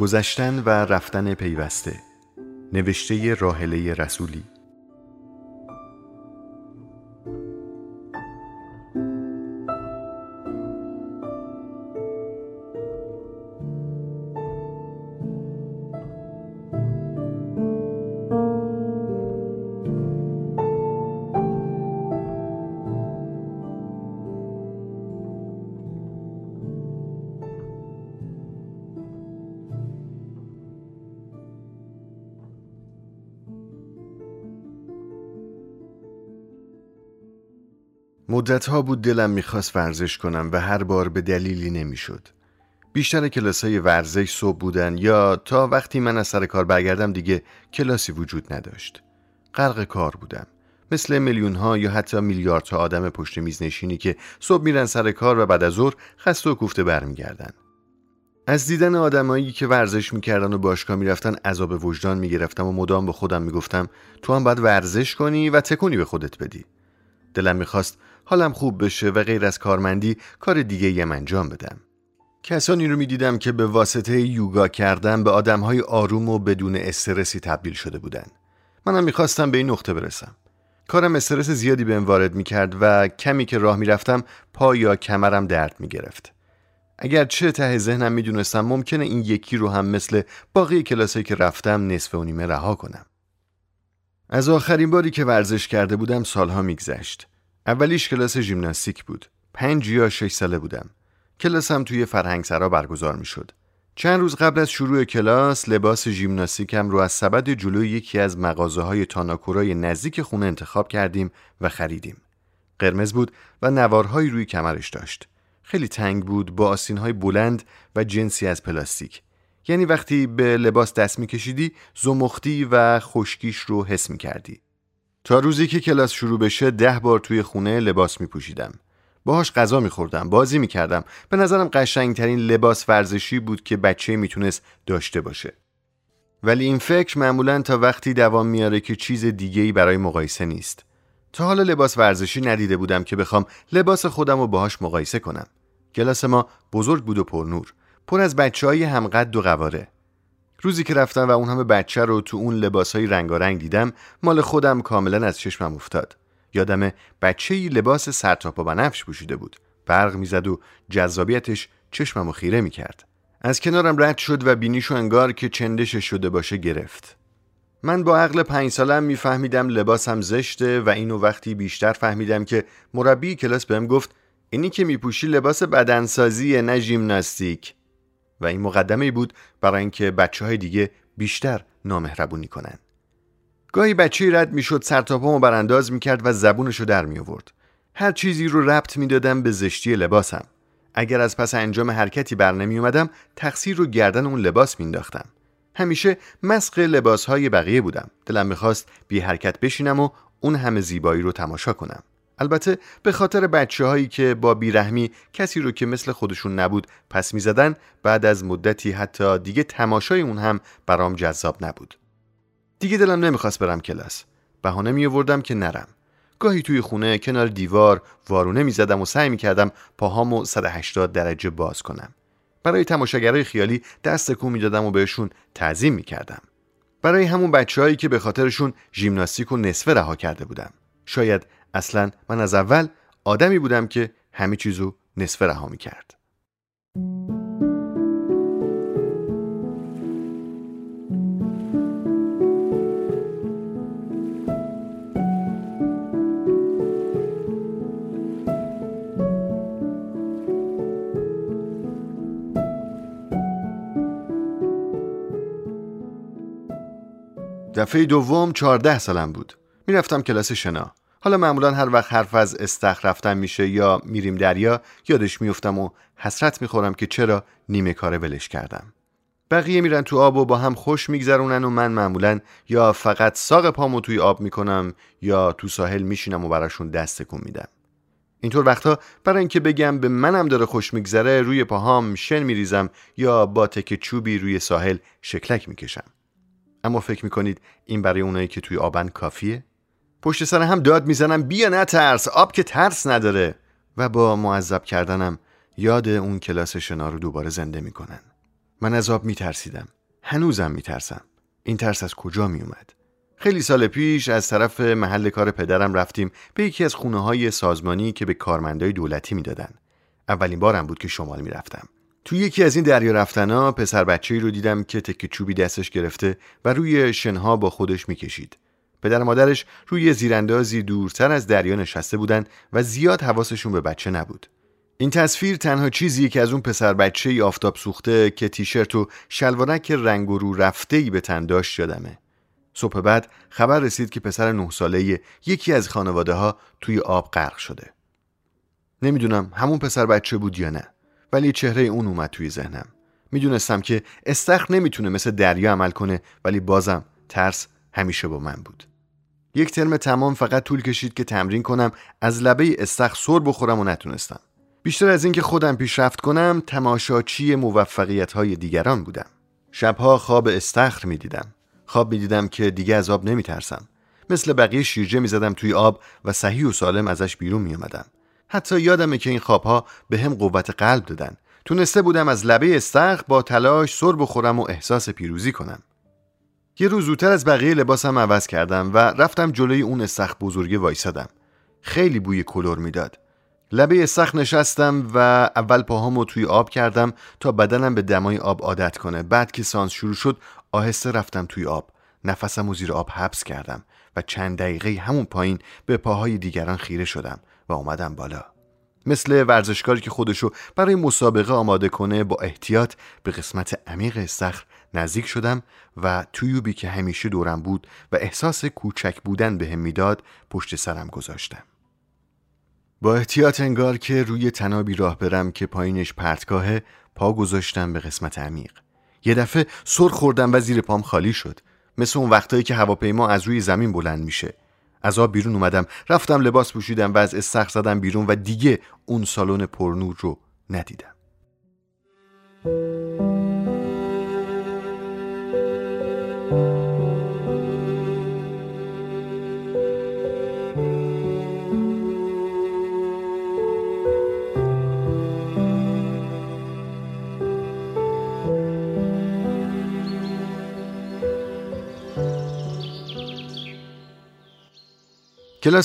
گذشتن و رفتن پیوسته. نوشته راهله رسولی. مدتها بود دلم می‌خواست ورزش کنم و هر بار به دلیلی نمی‌شد. بیشتر کلاس های ورزش صبح بودن یا تا وقتی من از سر کار برگردم دیگه کلاسی وجود نداشت. غرق کار بودم. مثل میلیون ها یا حتی میلیاردها آدم پشت میز نشینی که صبح میرن سر کار و بعد از ظهر خسته و کوفته برمیگردن. از دیدن آدمایی که ورزش می‌کردن و باشگاه می‌رفتن عذاب وجدان می‌گرفتم و مدام به خودم می‌گفتم تو هم باید ورزش کنی و تکونی به خودت بدی. دلم می‌خواست حالم خوب بشه و غیر از کارمندی کار دیگه یم انجام بدم. کسانی رو می‌دیدم که به واسطه یوگا کردن به آدمهای آروم و بدون استرسی تبدیل شده بودن. منم می‌خواستم به این نقطه برسم. کارم استرس زیادی بهم وارد می‌کرد و کمی که راه می‌رفتم پا یا کمرم درد می‌گرفت. اگر چه ته ذهنم می‌دونستم ممکنه این یکی رو هم مثل باقی کلاسایی که رفتم نصف و نیمه رها کنم. از آخرین باری که ورزش کرده بودم سالها میگذشت. اولیش کلاس ژیمناستیک بود. پنج یا شش ساله بودم. کلاسم توی فرهنگسرا برگزار می شد. چند روز قبل از شروع کلاس لباس ژیمناستیکم رو از سبد جلوی یکی از مغازه های تاناکورای نزدیک خونه انتخاب کردیم و خریدیم. قرمز بود و نوارهایی روی کمرش داشت. خیلی تنگ بود با آسینهای بلند و جنسی از پلاستیک. یعنی وقتی به لباس دست میکشیدی زمختی و خشکیش رو حس می‌کردی. تا روزی که کلاس شروع بشه ده بار توی خونه لباس می پوشیدم. باهاش غذا میخوردم بازی می‌کردم. به نظرم قشنگترین لباس ورزشی بود که بچه می‌تونست داشته باشه. ولی این فکر معمولا تا وقتی دوام میاره که چیز دیگه برای مقایسه نیست. تا حالا لباس ورزشی ندیده بودم که بخوام لباس خودم رو باهاش مقایسه کنم. کلاس ما بزرگ بود و پرنور. پر از بچه های همقد و قواره روزی که رفتم و اون همه بچه رو تو اون لباس های رنگارنگ دیدم مال خودم کاملا از چشمم افتاد. یادم بچه ای لباس سرتاپا بنفش پوشیده بود. برق می‌زد و جذابیتش چشمم و خیره می‌کرد. از کنارم رد شد و بینیشو انگار که چندش شده باشه گرفت. من با عقل پنج سالم میفهمیدم لباسم زشته و اینو وقتی بیشتر فهمیدم که مربی کلاس بهم گفت اینی که میپوشی لباس بدنسازی نه ژیمناستیک و این مقدمه بود برای اینکه بچه های دیگه بیشتر نامهربونی کنن. گاهی بچه رد می‌شد سرتاپامو برانداز می‌کرد و زبونشو در می آورد. هر چیزی رو ربط می‌دادم به زشتی لباسم. اگر از پس انجام حرکتی بر نمی اومدم تقصیر رو گردن اون لباس مینداختم. همیشه مسق لباس های بقیه بودم. دلم می‌خواست بی حرکت بشینم و اون همه زیبایی رو تماشا کنم. البته به خاطر بچه هایی که با بیرحمی کسی رو که مثل خودشون نبود پس می‌زدن بعد از مدتی حتی دیگه تماشای اون هم برام جذاب نبود. دیگه دلم نمی‌خواست برم کلاس. بهانه می آوردم که نرم. گاهی توی خونه کنار دیوار وارونه می‌زدم و سعی می‌کردم پاهامو 180 درجه باز کنم. برای تماشاگرای خیالی دست کو می‌دادم و بهشون تعظیم می‌کردم. برای همون بچههایی که به خاطرشون ژیمناستیک و نصفه رها کرده بودم. شاید اصلا من از اول آدمی بودم که همه چیزو نصفه رها می کرد. دفعه دوم چهارده سالم بود می‌رفتم کلاس شنا حالا معمولا هر وقت حرف از استخ رفتن میشه یا میریم دریا یادش میفتم و حسرت می‌خورم که چرا نیمه کاره ولش کردم. بقیه میرن تو آب و با هم خوش میگذرونن و من معمولا یا فقط ساق پامو توی آب می‌کنم یا تو ساحل میشینم و براشون دست کن میدم. اینطور وقتا برای اینکه بگم به منم داره خوش میگذره روی پاهام شن میریزم یا با تک چوبی روی ساحل شکلک می‌کشم. اما فکر می‌کنید این برای اونایی که توی آبن کافیه؟ پشت سر هم داد می‌زنم. بیا ترس آب که ترس نداره. و با معذب کردنم یاد اون کلاس شنا رو دوباره زنده می‌کنن. من از آب میترسیدم. هنوزم میترسم. این ترس از کجا میومد خیلی سال پیش از طرف محل کار پدرم رفتیم به یکی از خونه های سازمانی که به کارمندای دولتی می‌دادن. اولین بارم بود که شمال می‌رفتم. تو یکی از این دریا رفتنا پسر بچه رو دیدم که تکه چوبی دستش گرفته و روی شنها با خودش می‌کشید. پدر مادرش روی زیراندازی دورتر از دریا نشسته بودن و زیاد حواسشون به بچه نبود. این تصویر تنها چیزیه که از اون پسر بچه ای آفتاب سوخته که تیشرت و شلوارک رنگ و رو رفته ای به تن داشت یادمه. صبح بعد خبر رسید که پسر نه ساله یکی از خانواده ها توی آب غرق شده. نمی‌دونم همون پسر بچه بود یا نه ولی چهره اون اومد توی ذهنم. می‌دونستم که استخر نمی‌تونه مثل دریا عمل کنه ولی بازم ترس همیشه با من بود. یک ترم تمام فقط طول کشید که تمرین کنم از لبه استخر سر بخورم و نتونستم. بیشتر از اینکه خودم پیشرفت کنم تماشاچی موفقیت های دیگران بودم. شبها خواب استخر می‌دیدم. خواب می‌دیدم که دیگه از آب نمیترسم. مثل بقیه شیرجه می‌زدم توی آب و صحیح و سالم ازش بیرون میومدم حتی یادمه که این خوابها به هم قوت قلب دادن. تونسته بودم از لبه استخر با تلاش سر بخورم و احساس پیروزی کنم. یه روز زودتر از بقیه لباسم عوض کردم و رفتم جلوی اون استخر بزرگه وایسادم. خیلی بوی کلور می‌داد. لبه استخر نشستم و اول پاهامو توی آب کردم تا بدنم به دمای آب عادت کنه. بعد که سانس شروع شد آهسته رفتم توی آب. نفسم و زیر آب حبس کردم و چند دقیقه همون پایین به پاهای دیگران خیره شدم و اومدم بالا. مثل ورزشکاری که خودشو برای مسابقه آماده کنه با احتیاط به قسمت عمیق استخر نزدیک شدم و تویوبی که همیشه دورم بود و احساس کوچک بودن به هم می‌داد پشت سرم گذاشتم. با احتیاط انگار که روی تنابی راه برم که پایینش پرتگاهه پا گذاشتم به قسمت عمیق. یه دفعه سر خوردم و زیر پام خالی شد. مثل اون وقتایی که هواپیما از روی زمین بلند میشه. از آب بیرون اومدم رفتم لباس پوشیدم و از استخر زدم بیرون و دیگه اون سالن پرنور رو ندیدم. کلاس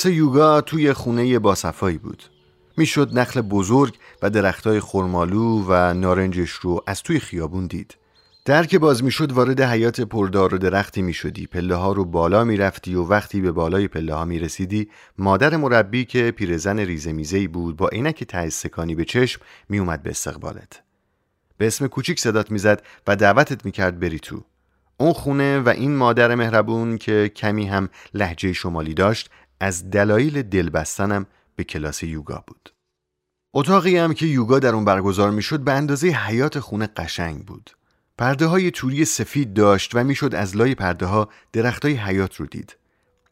یوگا توی خونه باصفایی بود. می‌شد نخل بزرگ و درختای خرمالو و نارنجش رو از توی خیابون دید. در که باز می‌شد وارد حیات پردار و درختی می‌شدی پله ها رو بالا می‌رفتی و وقتی به بالای پله ها می‌رسیدی مادر مربی که پیرزن ریزه میزه بود با عینک ته سکانی به چشم میومد به استقبالت به اسم کوچیک صدات می‌زد و دعوتت می‌کرد بری تو اون خونه و این مادر مهربون که کمی هم لحجه شمالی داشت از دلایل دل بستنم به کلاس یوگا بود. اتاقی هم که یوگا در اون برگزار می‌شد به اندازه حیات خونه قشنگ بود. پرده های توری سفید داشت و می‌شد از لای پرده ها درخت های حیات رو دید.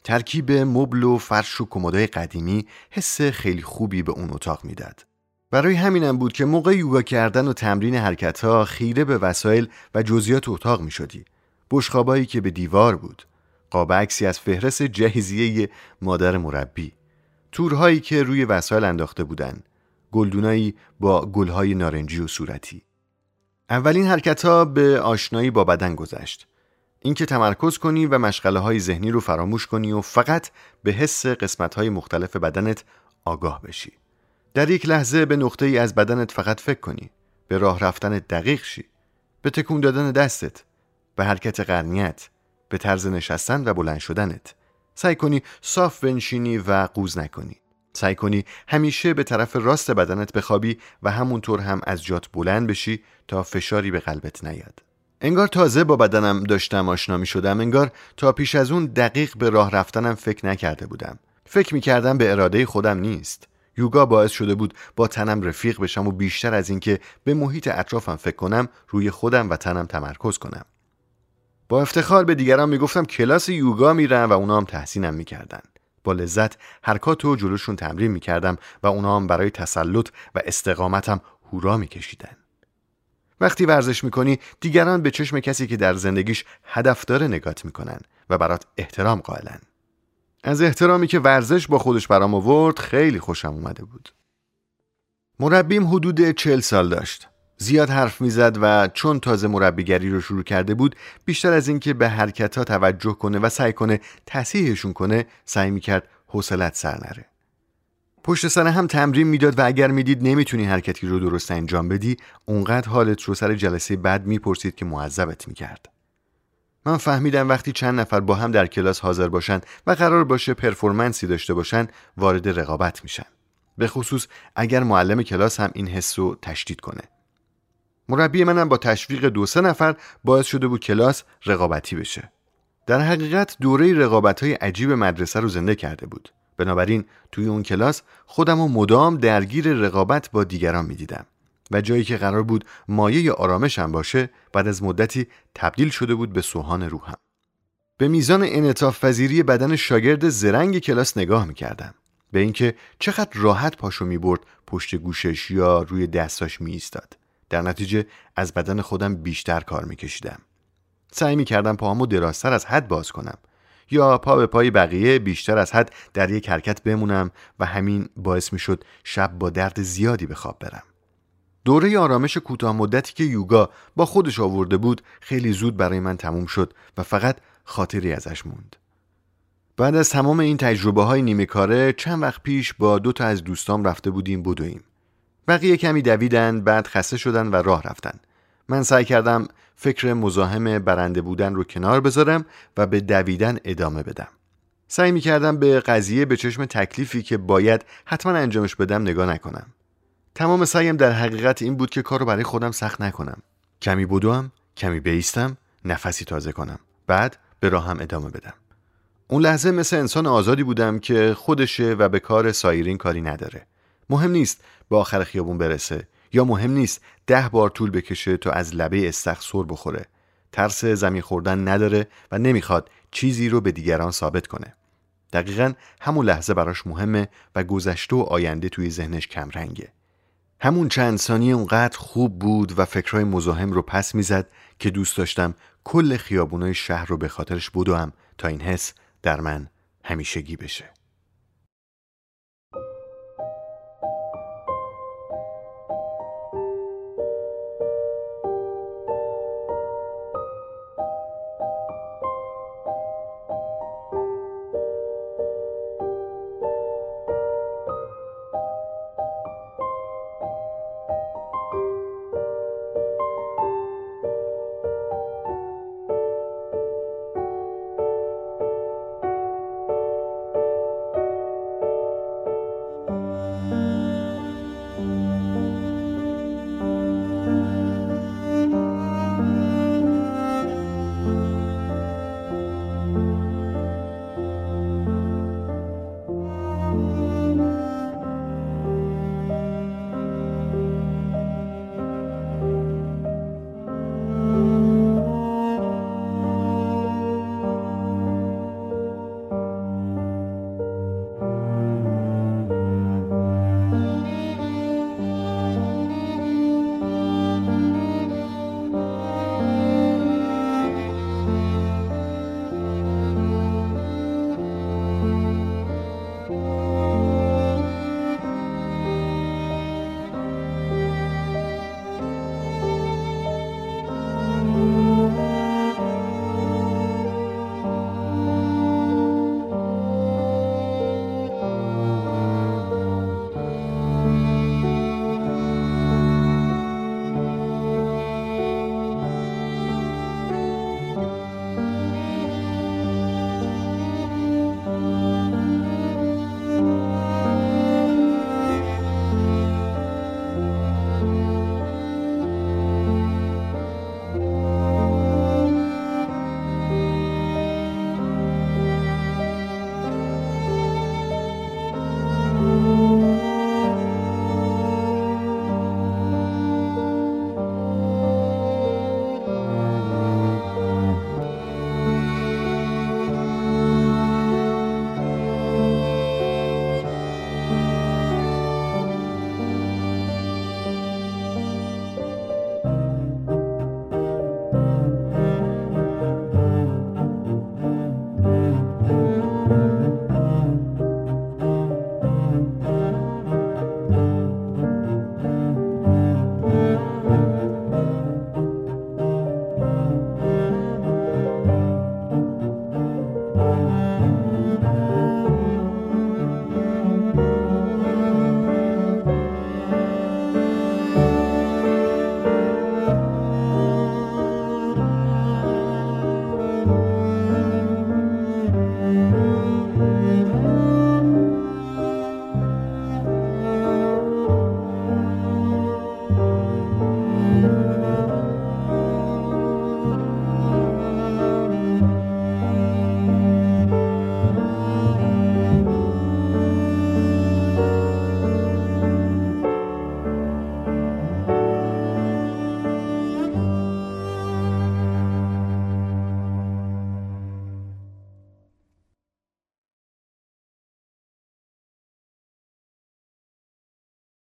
ترکیب مبل و فرش و کمدای قدیمی حس خیلی خوبی به اون اتاق می‌داد. برای همینم بود که موقع یوگا کردن و تمرین حرکت ها خیره به وسایل و جزئیات اتاق می شدی. بشخابایی که به دیوار بود. قاب عکسی از فهرست جهیزیه مادر مربی تورهایی که روی وسایل انداخته بودن گلدونایی با گلهای نارنجی و صورتی اولین حرکت ها به آشنایی با بدن گذشت. اینکه تمرکز کنی و مشغله های ذهنی رو فراموش کنی و فقط به حس قسمت های مختلف بدنت آگاه بشی. در یک لحظه به نقطه ای از بدنت فقط فکر کنی. به راه رفتن دقیق شی. به تکون دادن دستت. به حرکت قرنیت. به طرز نشستن و بلند شدنت. سعی کنی صاف بنشینی و قوز نکنی. سعی کنی همیشه به طرف راست بدنت بخوابی و همونطور هم از جات بلند بشی تا فشاری به قلبت نیاد. انگار تازه با بدنم داشتم آشنا می شدم. انگار تا پیش از اون دقیق به راه رفتنم فکر نکرده بودم. فکر می کردم به اراده خودم نیست. یوگا باعث شده بود با تنم رفیق بشم و بیشتر از اینکه به محیط اطرافم فکر کنم روی خودم و تنم تمرکز کنم. با افتخار به دیگران می‌گفتم کلاس یوگا میرم و اونا هم تحسینم می‌کردن. با لذت حرکات و جلوشون تمرین می‌کردم و اونا هم برای تسلط و استقامتم هورا میکشیدن. وقتی ورزش می‌کنی دیگران به چشم کسی که در زندگیش هدف داره نگات می‌کنن و برات احترام قائلن. از احترامی که ورزش با خودش برام آورد خیلی خوشم اومده بود. مربیم حدود چل سال داشت. زیاد حرف می‌زد و چون تازه مربیگری رو شروع کرده بود بیشتر از اینکه به حرکت ها توجه کنه و سعی کنه تصحیحشون کنه سعی می‌کرد حوصلت سر نره. پشت سر هم تمرین می‌داد و اگر می‌دید نمی‌تونی حرکتی رو درست انجام بدی اونقدر حالت رو سر جلسه بعد می‌پرسید که معذبت می‌کرد. من فهمیدم وقتی چند نفر با هم در کلاس حاضر باشن و قرار باشه پرفورمنسی داشته باشن وارد رقابت میشن. به خصوص اگر معلم کلاس هم این حس رو تشدید کنه. مربی منم با تشویق دو سه نفر باعث شده بود کلاس رقابتی بشه. در حقیقت دوره رقابت های عجیب مدرسه رو زنده کرده بود. بنابراین توی اون کلاس خودم و مدام درگیر رقابت با دیگران می‌دیدم و جایی که قرار بود مایه آرامشم باشه بعد از مدتی تبدیل شده بود به سوهان روحم. به میزان انعطاف پذیری بدن شاگرد زرنگ کلاس نگاه می‌کردم. به اینکه چقدر راحت پاشو می‌برد پشت گوشش یا روی دستاش می ایستاد. در نتیجه از بدن خودم بیشتر کار میکشیدم سعی می‌کردم پاهامو درازتر از حد باز کنم یا پا به پای بقیه بیشتر از حد در یک حرکت بمونم و همین باعث می‌شد شب با درد زیادی به خواب برم دوره آرامش کوتاه مدتی که یوگا با خودش آورده بود خیلی زود برای من تموم شد و فقط خاطری ازش موند. بعد از تمام این تجربه های نیمه کاره چند وقت پیش با دو تا از دوستام رفته بودیم بدویم. بقیه کمی دویدن بعد خسته شدن و راه رفتن. من سعی کردم فکر مزاحم برنده بودن رو کنار بذارم و به دویدن ادامه بدم. سعی می کردم به قضیه به چشم تکلیفی که باید حتما انجامش بدم نگاه نکنم. تمام سعیم در حقیقت این بود که کار رو برای خودم سخت نکنم کمی بدوم کمی بیستم نفسی تازه کنم بعد به راهم ادامه بدم اون لحظه مثل انسان آزادی بودم که خودشه و به کار سایرین کاری نداره مهم نیست به آخر خیابون برسه یا مهم نیست ده بار طول بکشه تا از لبه استخ سر بخوره. ترس زمین خوردن نداره و نمی‌خواد چیزی رو به دیگران ثابت کنه. دقیقا همون لحظه براش مهمه و گذشته و آینده توی ذهنش کمرنگه. همون چند ثانیه اونقدر خوب بود و فکرهای مزاحم رو پس می‌زد که دوست داشتم کل خیابونای شهر رو به خاطرش بدوم تا این حس در من همیشگی بشه.